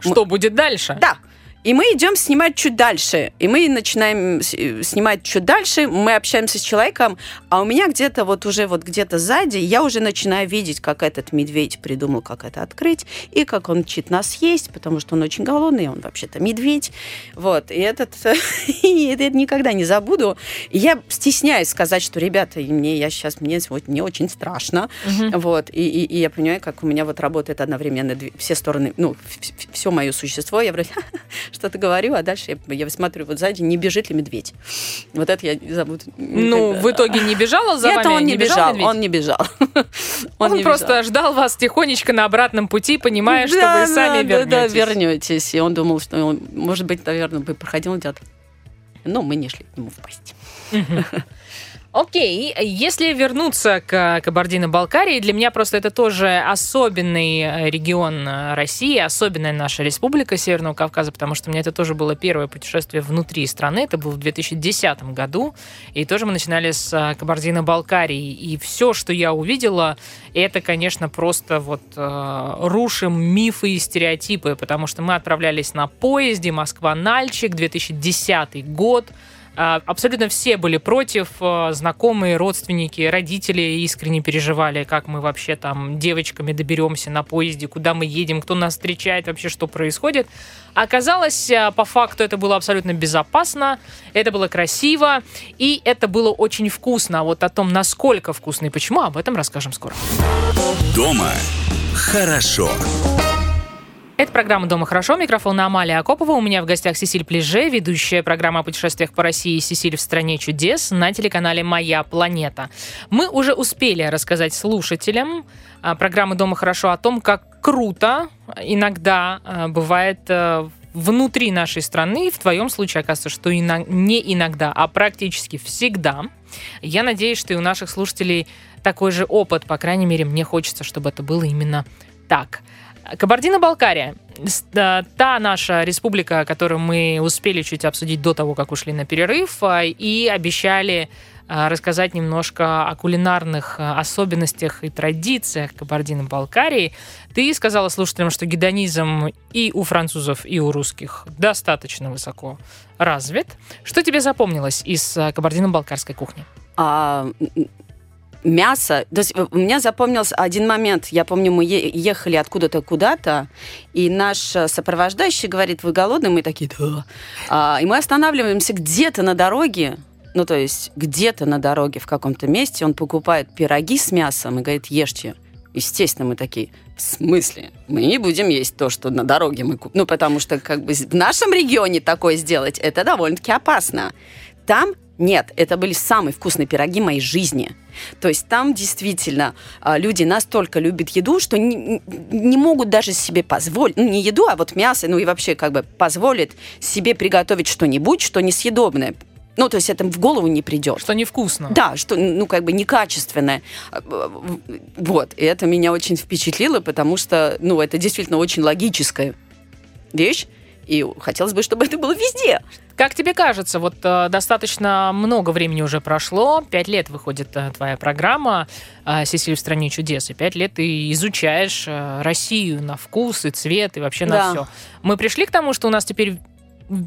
S2: Что будет дальше?
S3: Да. И мы идем снимать чуть дальше. И мы начинаем с- э, снимать чуть дальше. Мы общаемся с человеком. А у меня где-то вот уже вот где-то сзади я уже начинаю видеть, как этот медведь придумал, как это открыть. И как он чит нас есть, потому что он очень голодный. Он вообще-то медведь. Вот. И этот... (laughs) И это никогда не забуду. Я стесняюсь сказать, что, ребята, мне я сейчас... Мне вот не очень страшно. Вот, и, и- и я понимаю, как у меня вот работает одновременно все стороны, ну, все мое существо. Я вроде, (laughs) что-то говорю, а дальше я, я смотрю, вот сзади не бежит ли медведь. Вот это я не забуду.
S2: Ну, в итоге не бежала за
S3: Нет,
S2: вами?
S3: он не,
S2: бежал
S3: бежал,
S2: медведь?
S3: он не бежал. (laughs)
S2: Он,
S3: не
S2: просто
S3: бежал.
S2: ждал вас тихонечко на обратном пути, понимая, что
S3: Да,
S2: вы сами
S3: да, да,
S2: вернетесь.
S3: Да, вернетесь. И он думал, что он, может быть, наверное, бы проходил где-то. Но мы не шли к нему в пасть. (laughs)
S2: Окей, если вернуться к Кабардино-Балкарии, для меня просто это тоже особенный э, регион э, России, особенная наша республика Северного Кавказа, потому что у меня это тоже было первое путешествие внутри страны, это было в 2010 году, и тоже мы начинали с э, Кабардино-Балкарии, и все, что я увидела, это, конечно, просто вот э, рушим мифы и стереотипы, потому что мы отправлялись на поезде Москва-Нальчик, 2010 год, Абсолютно все были против, а, знакомые, родственники, родители искренне переживали, как мы вообще там девочками доберемся на поезде, куда мы едем, кто нас встречает, вообще что происходит. Оказалось, а, по факту это было абсолютно безопасно, это было красиво, и это было очень вкусно. А Вот о том, насколько вкусно и почему, об этом расскажем скоро.
S1: Дома хорошо.
S2: Это программа «Дома хорошо». Микрофон Амалия Акопова. У меня в гостях Сесиль Плеже, ведущая программа о путешествиях по России «Сесиль в стране чудес» на телеканале «Моя планета». Мы уже успели рассказать слушателям а, программы «Дома хорошо» о том, как круто иногда а, бывает а, внутри нашей страны. В твоем случае, оказывается, что не иногда, а практически всегда. Я надеюсь, что и у наших слушателей такой же опыт. По крайней мере, мне хочется, чтобы это было именно так. Кабардино-Балкария. Та наша республика, которую мы успели чуть обсудить до того, как ушли на перерыв, а, и обещали а, рассказать немножко о кулинарных а, особенностях и традициях Кабардино-Балкарии. Ты сказала слушателям, что гедонизм и у французов, и у русских достаточно высоко развит. Что тебе запомнилось из Кабардино-Балкарской кухни?
S3: А, мясо. То есть у меня запомнился один момент. Я помню, мы ехали откуда-то куда-то, и наш э, сопровождающий говорит, вы голодны? Мы такие, да. А, и мы останавливаемся где-то на дороге, ну, то есть где-то на дороге в каком-то месте, он покупает пироги с мясом и говорит, ешьте. Естественно, мы такие, в смысле? Мы не будем есть то, что на дороге мы купим. Ну, потому что как бы в нашем регионе такое сделать, это довольно-таки опасно. Там нет, это были самые вкусные пироги моей жизни. То есть там действительно а, люди настолько любят еду, что не, не могут даже себе позволить, ну не еду, а вот мясо, ну и вообще как бы позволит себе приготовить что-нибудь, что несъедобное. Ну, то есть это в голову не придет.
S2: Что невкусно.
S3: Да, что, ну, как бы некачественное. А, Вот, и это меня очень впечатлило, потому что, ну, это действительно очень логическая вещь, и хотелось бы, чтобы это было везде.
S2: Как тебе кажется, вот э, достаточно много времени уже прошло, пять лет выходит э, твоя программа э, «Сесиль в стране чудес», и пять лет ты изучаешь э, Россию на вкус и цвет, и вообще на
S3: Да.
S2: все. Мы пришли к тому, что у нас теперь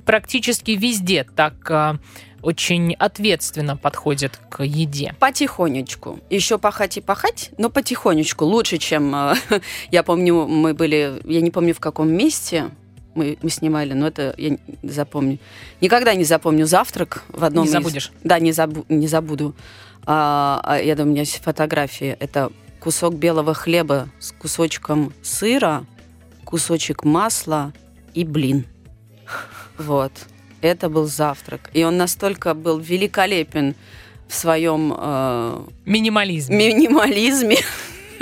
S2: практически везде так э, очень ответственно подходят к еде.
S3: Потихонечку. Еще пахать и пахать, но потихонечку. Лучше, чем... (laughs) Я помню, мы были... Я не помню, в каком месте мы, мы снимали, но это я запомню. Никогда не запомню завтрак в одном
S2: Не
S3: из-
S2: забудешь.
S3: Да, не, забу- не забуду. А, а, я думаю, у меня есть фотографии. Это кусок белого хлеба с кусочком сыра, кусочек масла и блин. Вот. Это был завтрак. И он настолько был великолепен в своем э,
S2: Минимализм.
S3: минимализме.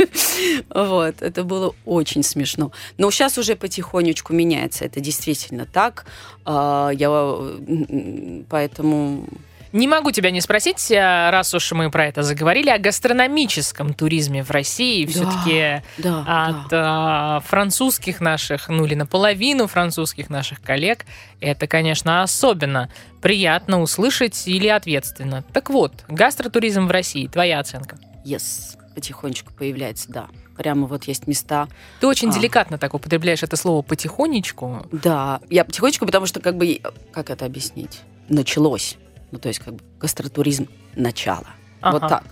S3: (laughs) Вот, это было очень смешно. Но сейчас уже потихонечку меняется, это действительно так. А, Я м, поэтому
S2: Не могу тебя не спросить, э, раз уж мы про это заговорили, о гастрономическом туризме в России.
S3: Да,
S2: Все-таки
S3: да,
S2: от
S3: да.
S2: э, французских наших, ну или наполовину французских наших коллег, это, конечно, особенно приятно услышать или ответственно. Так вот, гастротуризм в России, твоя оценка.
S3: Yes, потихонечку появляется, да. Прямо вот есть места.
S2: Ты очень
S3: А.
S2: деликатно так употребляешь это слово потихонечку.
S3: Да, я потихонечку, потому что как бы, как это объяснить? Началось. Ну, то есть как бы гастротуризм начало. Вот
S2: Ага.
S3: так.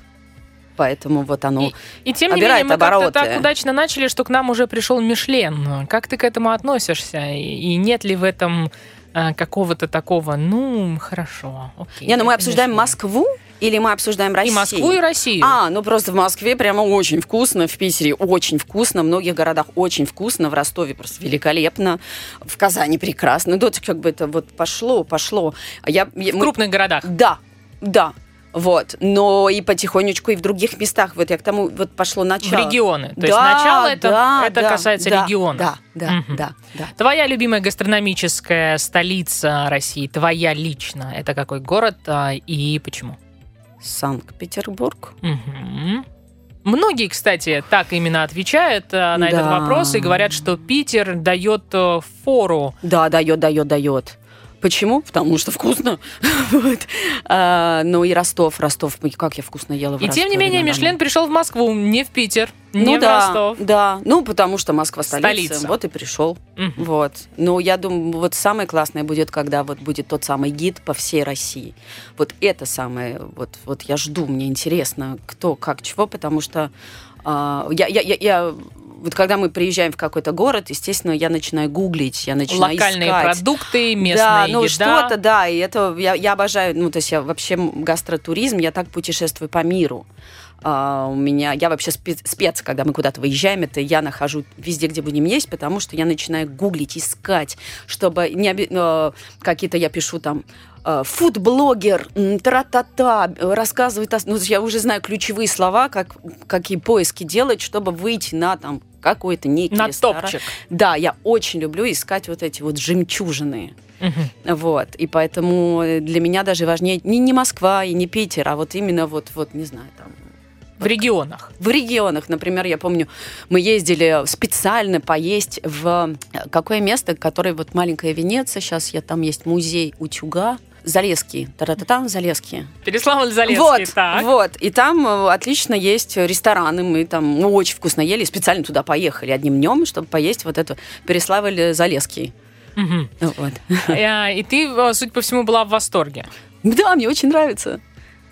S3: Поэтому вот оно...
S2: И тем не менее, мы как-то так удачно начали, что к нам уже пришел Мишлен. Как ты к этому относишься? И, и нет ли в этом э, какого-то такого, ну, хорошо, окей.
S3: Не, ну мы обсуждаем
S2: Мишлен».
S3: Москву, Или мы обсуждаем Россию?
S2: И Москву, и Россию.
S3: А, ну просто в Москве прямо очень вкусно, в Питере очень вкусно, в многих городах очень вкусно, в Ростове просто великолепно, в Казани прекрасно. Ну, вот как бы это вот пошло, пошло. Я,
S2: в
S3: мы-
S2: крупных городах.
S3: Да, да. Вот, но и потихонечку и в других местах. Вот я к тому вот пошло
S2: В
S3: начало.
S2: регионы. То есть
S3: Да,
S2: начало это,
S3: да,
S2: это
S3: да,
S2: касается
S3: да,
S2: регионов.
S3: Да, да,
S2: Мгм.
S3: да, да.
S2: Твоя любимая гастрономическая столица России, твоя лично, это какой город а, и почему?
S3: Санкт-Петербург.
S2: Мгм. Многие, кстати, так именно отвечают а, на этот
S3: Да.
S2: вопрос и говорят, что Питер дает э, фору.
S3: Да, дает, дает, дает. Почему? Потому что вкусно. (laughs) вот. а, ну и Ростов, Ростов, как я вкусно ела в
S2: И тем не
S3: Ростове
S2: менее. Мишлен пришел в Москву, не в Питер, не
S3: ну да,
S2: Ростов.
S3: да, ну потому что Москва столица,
S2: Столица.
S3: вот и пришел.
S2: Мгм.
S3: Вот. Ну, я думаю, вот самое классное будет, когда вот будет тот самый гид по всей России. Вот это самое, вот, вот я жду, мне интересно, кто, как, чего, потому что а, я, я, я, я- вот когда мы приезжаем в какой-то город, естественно, я начинаю гуглить, я начинаю
S2: Локальные
S3: искать.
S2: продукты, местная
S3: да, ну
S2: еда.
S3: что-то, да, и это я, я обожаю, ну то есть я вообще гастротуризм, я так путешествую по миру. А, у меня, я вообще спец, спец, когда мы куда-то выезжаем, это я нахожу везде, где будем есть, потому что я начинаю гуглить, искать, чтобы не оби- э, какие-то я пишу там э, фуд-блогер, тра-та-та, рассказывает, ну, я уже знаю ключевые слова, как, какие поиски делать, чтобы выйти на там какой-то некий
S2: На
S3: ресторан.
S2: топчик.
S3: Да, я очень люблю искать вот эти вот жемчужины.
S2: Мгм.
S3: Вот, и поэтому для меня даже важнее не, не Москва и не Питер, а вот именно вот, вот не знаю, там,
S2: В регионах.
S3: в регионах, например, я помню, мы ездили специально поесть в э, какое место, которое вот маленькая Венеция, сейчас я там есть музей утюга, Залесский, та-та-та, Залесский.
S2: Переславль Залесский,
S3: Вот,
S2: так.
S3: вот, и там э, отлично есть рестораны, мы там ну, очень вкусно ели, специально туда поехали одним днем, чтобы поесть вот эту Переславль Залесский.
S2: Мгм.
S3: Вот.
S2: Э, И ты, судя по всему, была в восторге.
S3: Да, мне очень нравится.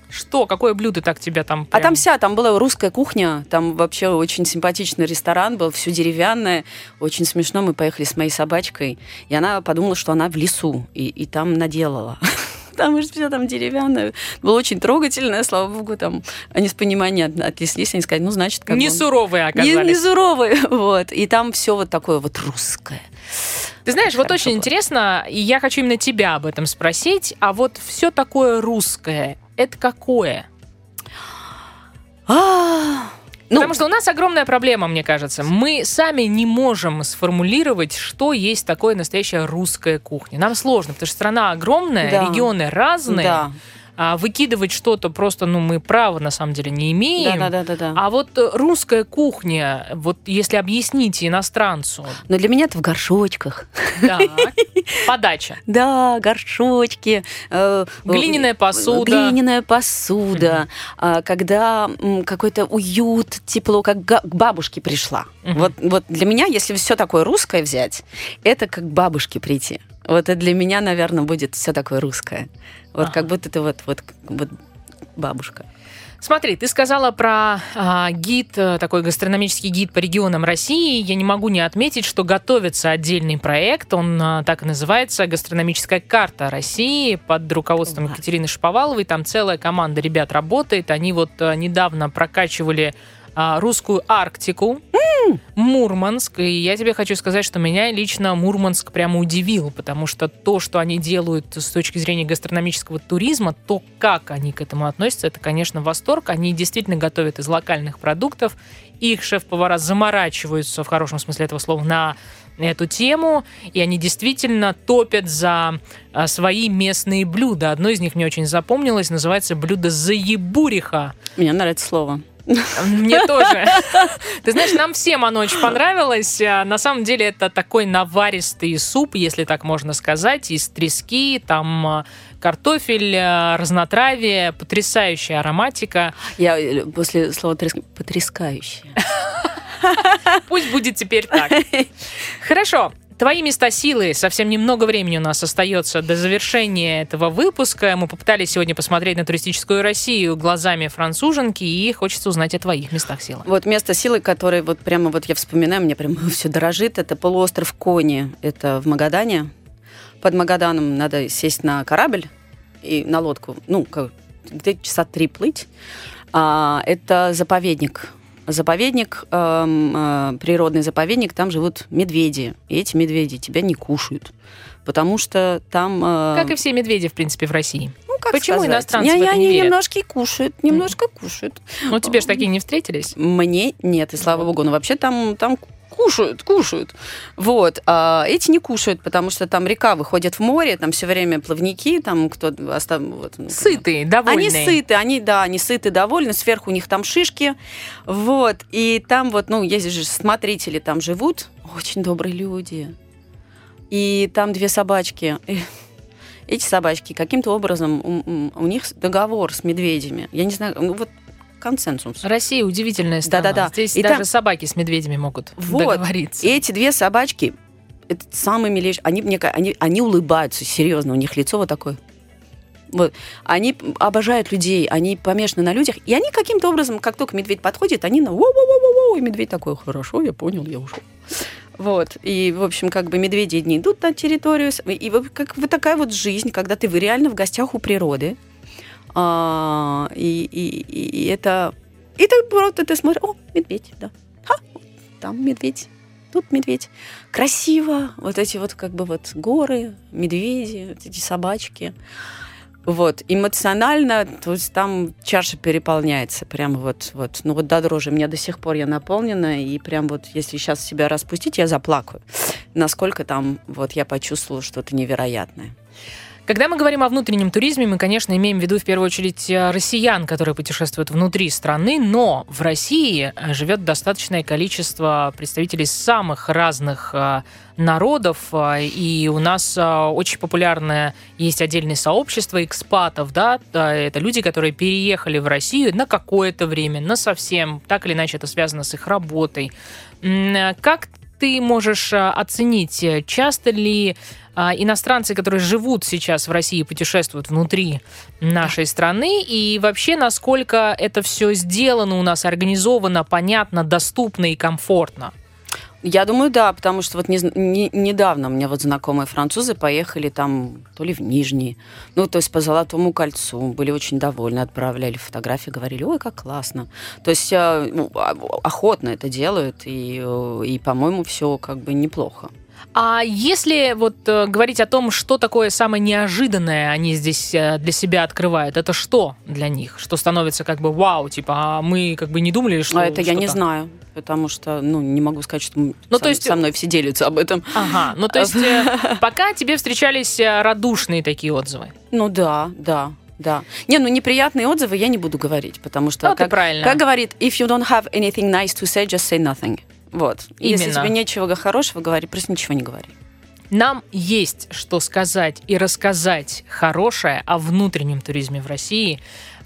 S2: Что, какое блюдо так тебя там
S3: А
S2: прям-
S3: там вся, там была русская кухня, там вообще очень симпатичный ресторан был, все деревянное, очень смешно. Мы поехали с моей собачкой, и она подумала, что она в лесу, и, и там наделала. (laughs) Потому что все там деревянное. Было очень трогательное, слава богу, там они с пониманием от- отнеслись, они сказали, ну, значит, как
S2: Не суровые оказались.
S3: не суровые, (laughs) вот. И там все вот такое вот русское.
S2: Ты знаешь, вот очень
S3: было.
S2: интересно, и я хочу именно тебя об этом спросить, а вот все такое русское, это какое?
S3: А, ну,
S2: Потому что у нас огромная проблема, мне кажется. Мы сами не можем сформулировать, что есть такое настоящая русская кухня. Нам сложно, потому что страна огромная,
S3: Да.
S2: регионы разные.
S3: да,
S2: А выкидывать что-то просто, ну, мы права на самом деле не имеем.
S3: да, да, да, да.
S2: А вот э, русская кухня, вот если объясните иностранцу,
S3: Но для меня это в горшочках.
S2: так, (laughs) подача.
S3: Да, горшочки. э,
S2: Глиняная
S3: э,
S2: посуда.
S3: Глиняная посуда. а, Когда какой-то уют, тепло, как к бабушке пришла. Вот, вот для меня, если все такое русское взять, это как к бабушке прийти. Вот это для меня, наверное, будет все такое русское. Вот
S2: Ага.
S3: как будто ты вот, вот, вот бабушка.
S2: Смотри, ты сказала про а, гид, э, такой гастрономический гид по регионам России. Я не могу не отметить, что готовится отдельный проект. Он а, так и называется «Гастрономическая карта России» под руководством
S3: Класс.
S2: Екатерины Шповаловой. Там целая команда ребят работает. Они вот а, недавно прокачивали а, русскую Арктику, Мурманск. И я тебе хочу сказать, что меня лично Мурманск прямо удивил, потому что то, что они делают с точки зрения гастрономического туризма, то, как они к этому относятся, это, конечно, восторг. Они действительно готовят из локальных продуктов. Их шеф-повара заморачиваются, в хорошем смысле этого слова, на эту тему, и они действительно топят за а, свои местные блюда. Одно из них мне очень запомнилось, называется блюдо заебуриха.
S3: Мне нравится слово.
S2: Мне тоже. Ты знаешь, нам всем оно очень понравилось. А, На самом деле это такой наваристый суп, если так можно сказать, из трески, там а, картофель, а, разнотравие, потрясающая ароматика.
S3: Я э, после слова треск- потрескающее.
S2: Пусть будет теперь так. Хорошо. Твои места силы. Совсем немного времени у нас остается до завершения этого выпуска. Мы попытались сегодня посмотреть на туристическую Россию глазами француженки, и хочется узнать о твоих местах силы.
S3: Вот место силы, которое вот прямо вот я вспоминаю, мне прям (laughs) все дорожит, это полуостров Кони, это в Магадане. Под Магаданом надо сесть на корабль и на лодку, ну, где-то часа три плыть. А, это заповедник. Заповедник, эм, э, природный заповедник, там живут медведи. И эти медведи тебя не кушают. Потому что там... э,
S2: Как и все медведи, в принципе, в России.
S3: ну, как
S2: почему
S3: сказать?
S2: иностранцы в
S3: Не-
S2: это не
S3: они
S2: верят?
S3: немножко и кушают, немножко кушают.
S2: Ну, тебе же такие не встретились.
S3: Мне нет, и слава богу. Но вообще там, там кушают, кушают. Вот. А эти не кушают, потому что там река выходит в море, там все время плавники, там кто... остав- вот, ну,
S2: Сытые, довольные.
S3: Они сыты, они, да, они сыты, довольны, сверху у них там шишки, вот, и там вот, ну, есть же смотрители там живут, очень добрые люди, и там две собачки, эти собачки каким-то образом, у- у них договор с медведями, я не знаю, ну, вот консенсус.
S2: Россия удивительная страна.
S3: Да-да-да.
S2: Здесь
S3: И
S2: даже
S3: там-
S2: собаки с медведями могут
S3: Вот.
S2: договориться.
S3: И эти две собачки, это самые милейшие, они, мне, они, они улыбаются, серьезно, у них лицо вот такое. Вот. Они обожают людей, они помешаны на людях, и они каким-то образом, как только медведь подходит, они на воу-воу-воу-воу, и медведь такой, хорошо, я понял, я ушел. Вот. И, в общем, как бы медведи не идут на территорию. И вот как вот такая вот жизнь, когда ты вы реально в гостях у природы. А, и, и- и- это... И ты просто ты смотришь, о, медведь, да. Ха, там медведь, тут медведь. Красиво. Вот эти вот как бы вот горы, медведи, вот эти собачки. Вот, эмоционально, то есть там чаша переполняется, прям вот, вот, ну вот до дрожи, меня до сих пор я наполнена, и прям вот, если сейчас себя распустить, я заплакаю. Насколько там, вот, я почувствовала что-то невероятное.
S2: Когда мы говорим о внутреннем туризме, мы, конечно, имеем в виду в первую очередь э, россиян, которые путешествуют внутри страны, но в России э, живет достаточное количество представителей самых разных э, народов, и у нас очень популярное есть отдельное сообщество экспатов, да, это люди, которые переехали в Россию на какое-то время, на совсем, так или иначе это связано с их работой. Как ты можешь э, оценить, э, часто ли а, иностранцы, которые живут сейчас в России, путешествуют внутри нашей страны, и вообще насколько это все сделано у нас, организовано, понятно, доступно и комфортно.
S3: Я думаю, да, потому что вот не, не- недавно меня вот знакомые французы поехали там то ли в Нижний, ну, то есть по Золотому кольцу, были очень довольны, отправляли фотографии, говорили, ой, как классно. То есть э, ну, а- охотно это делают, и, э, и по-моему, все как бы неплохо.
S2: А если вот э, говорить о том, что такое самое неожиданное они здесь э, для себя открывают, это что для них? Что становится как бы вау, типа, а мы как бы не думали, что...
S3: А это я не знаю, потому что, ну, не могу сказать, что
S2: Ну,
S3: со,
S2: то есть-
S3: со мной все делятся об этом.
S2: Ага, ну то есть э, (laughs) пока тебе встречались радушные такие отзывы.
S3: Ну да, да, да. Не, ну неприятные отзывы я не буду говорить, потому что,
S2: и
S3: как,
S2: правильно.
S3: как говорит, if you don't have anything nice to say, just say nothing. Вот. Если
S2: Именно.
S3: тебе нечего хорошего говорить, просто ничего не говори.
S2: Нам есть что сказать и рассказать хорошее о внутреннем туризме в России.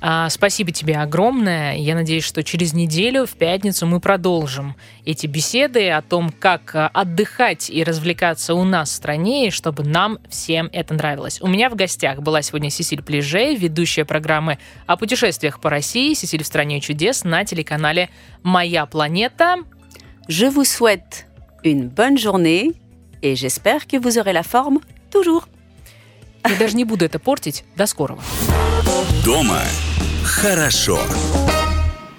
S2: А, Спасибо тебе огромное. Я надеюсь, что через неделю, в пятницу, мы продолжим эти беседы о том, как а, отдыхать и развлекаться у нас в стране, и чтобы нам всем это нравилось. У меня в гостях была сегодня Сесиль Плеже, ведущая программы о путешествиях по России «Сесиль в стране чудес» на телеканале «Моя планета».
S3: Je vous souhaite une bonne journée et j'espère que vous aurez la forme toujours.
S2: Я даже не буду это портить. До скорого.
S1: Дома хорошо.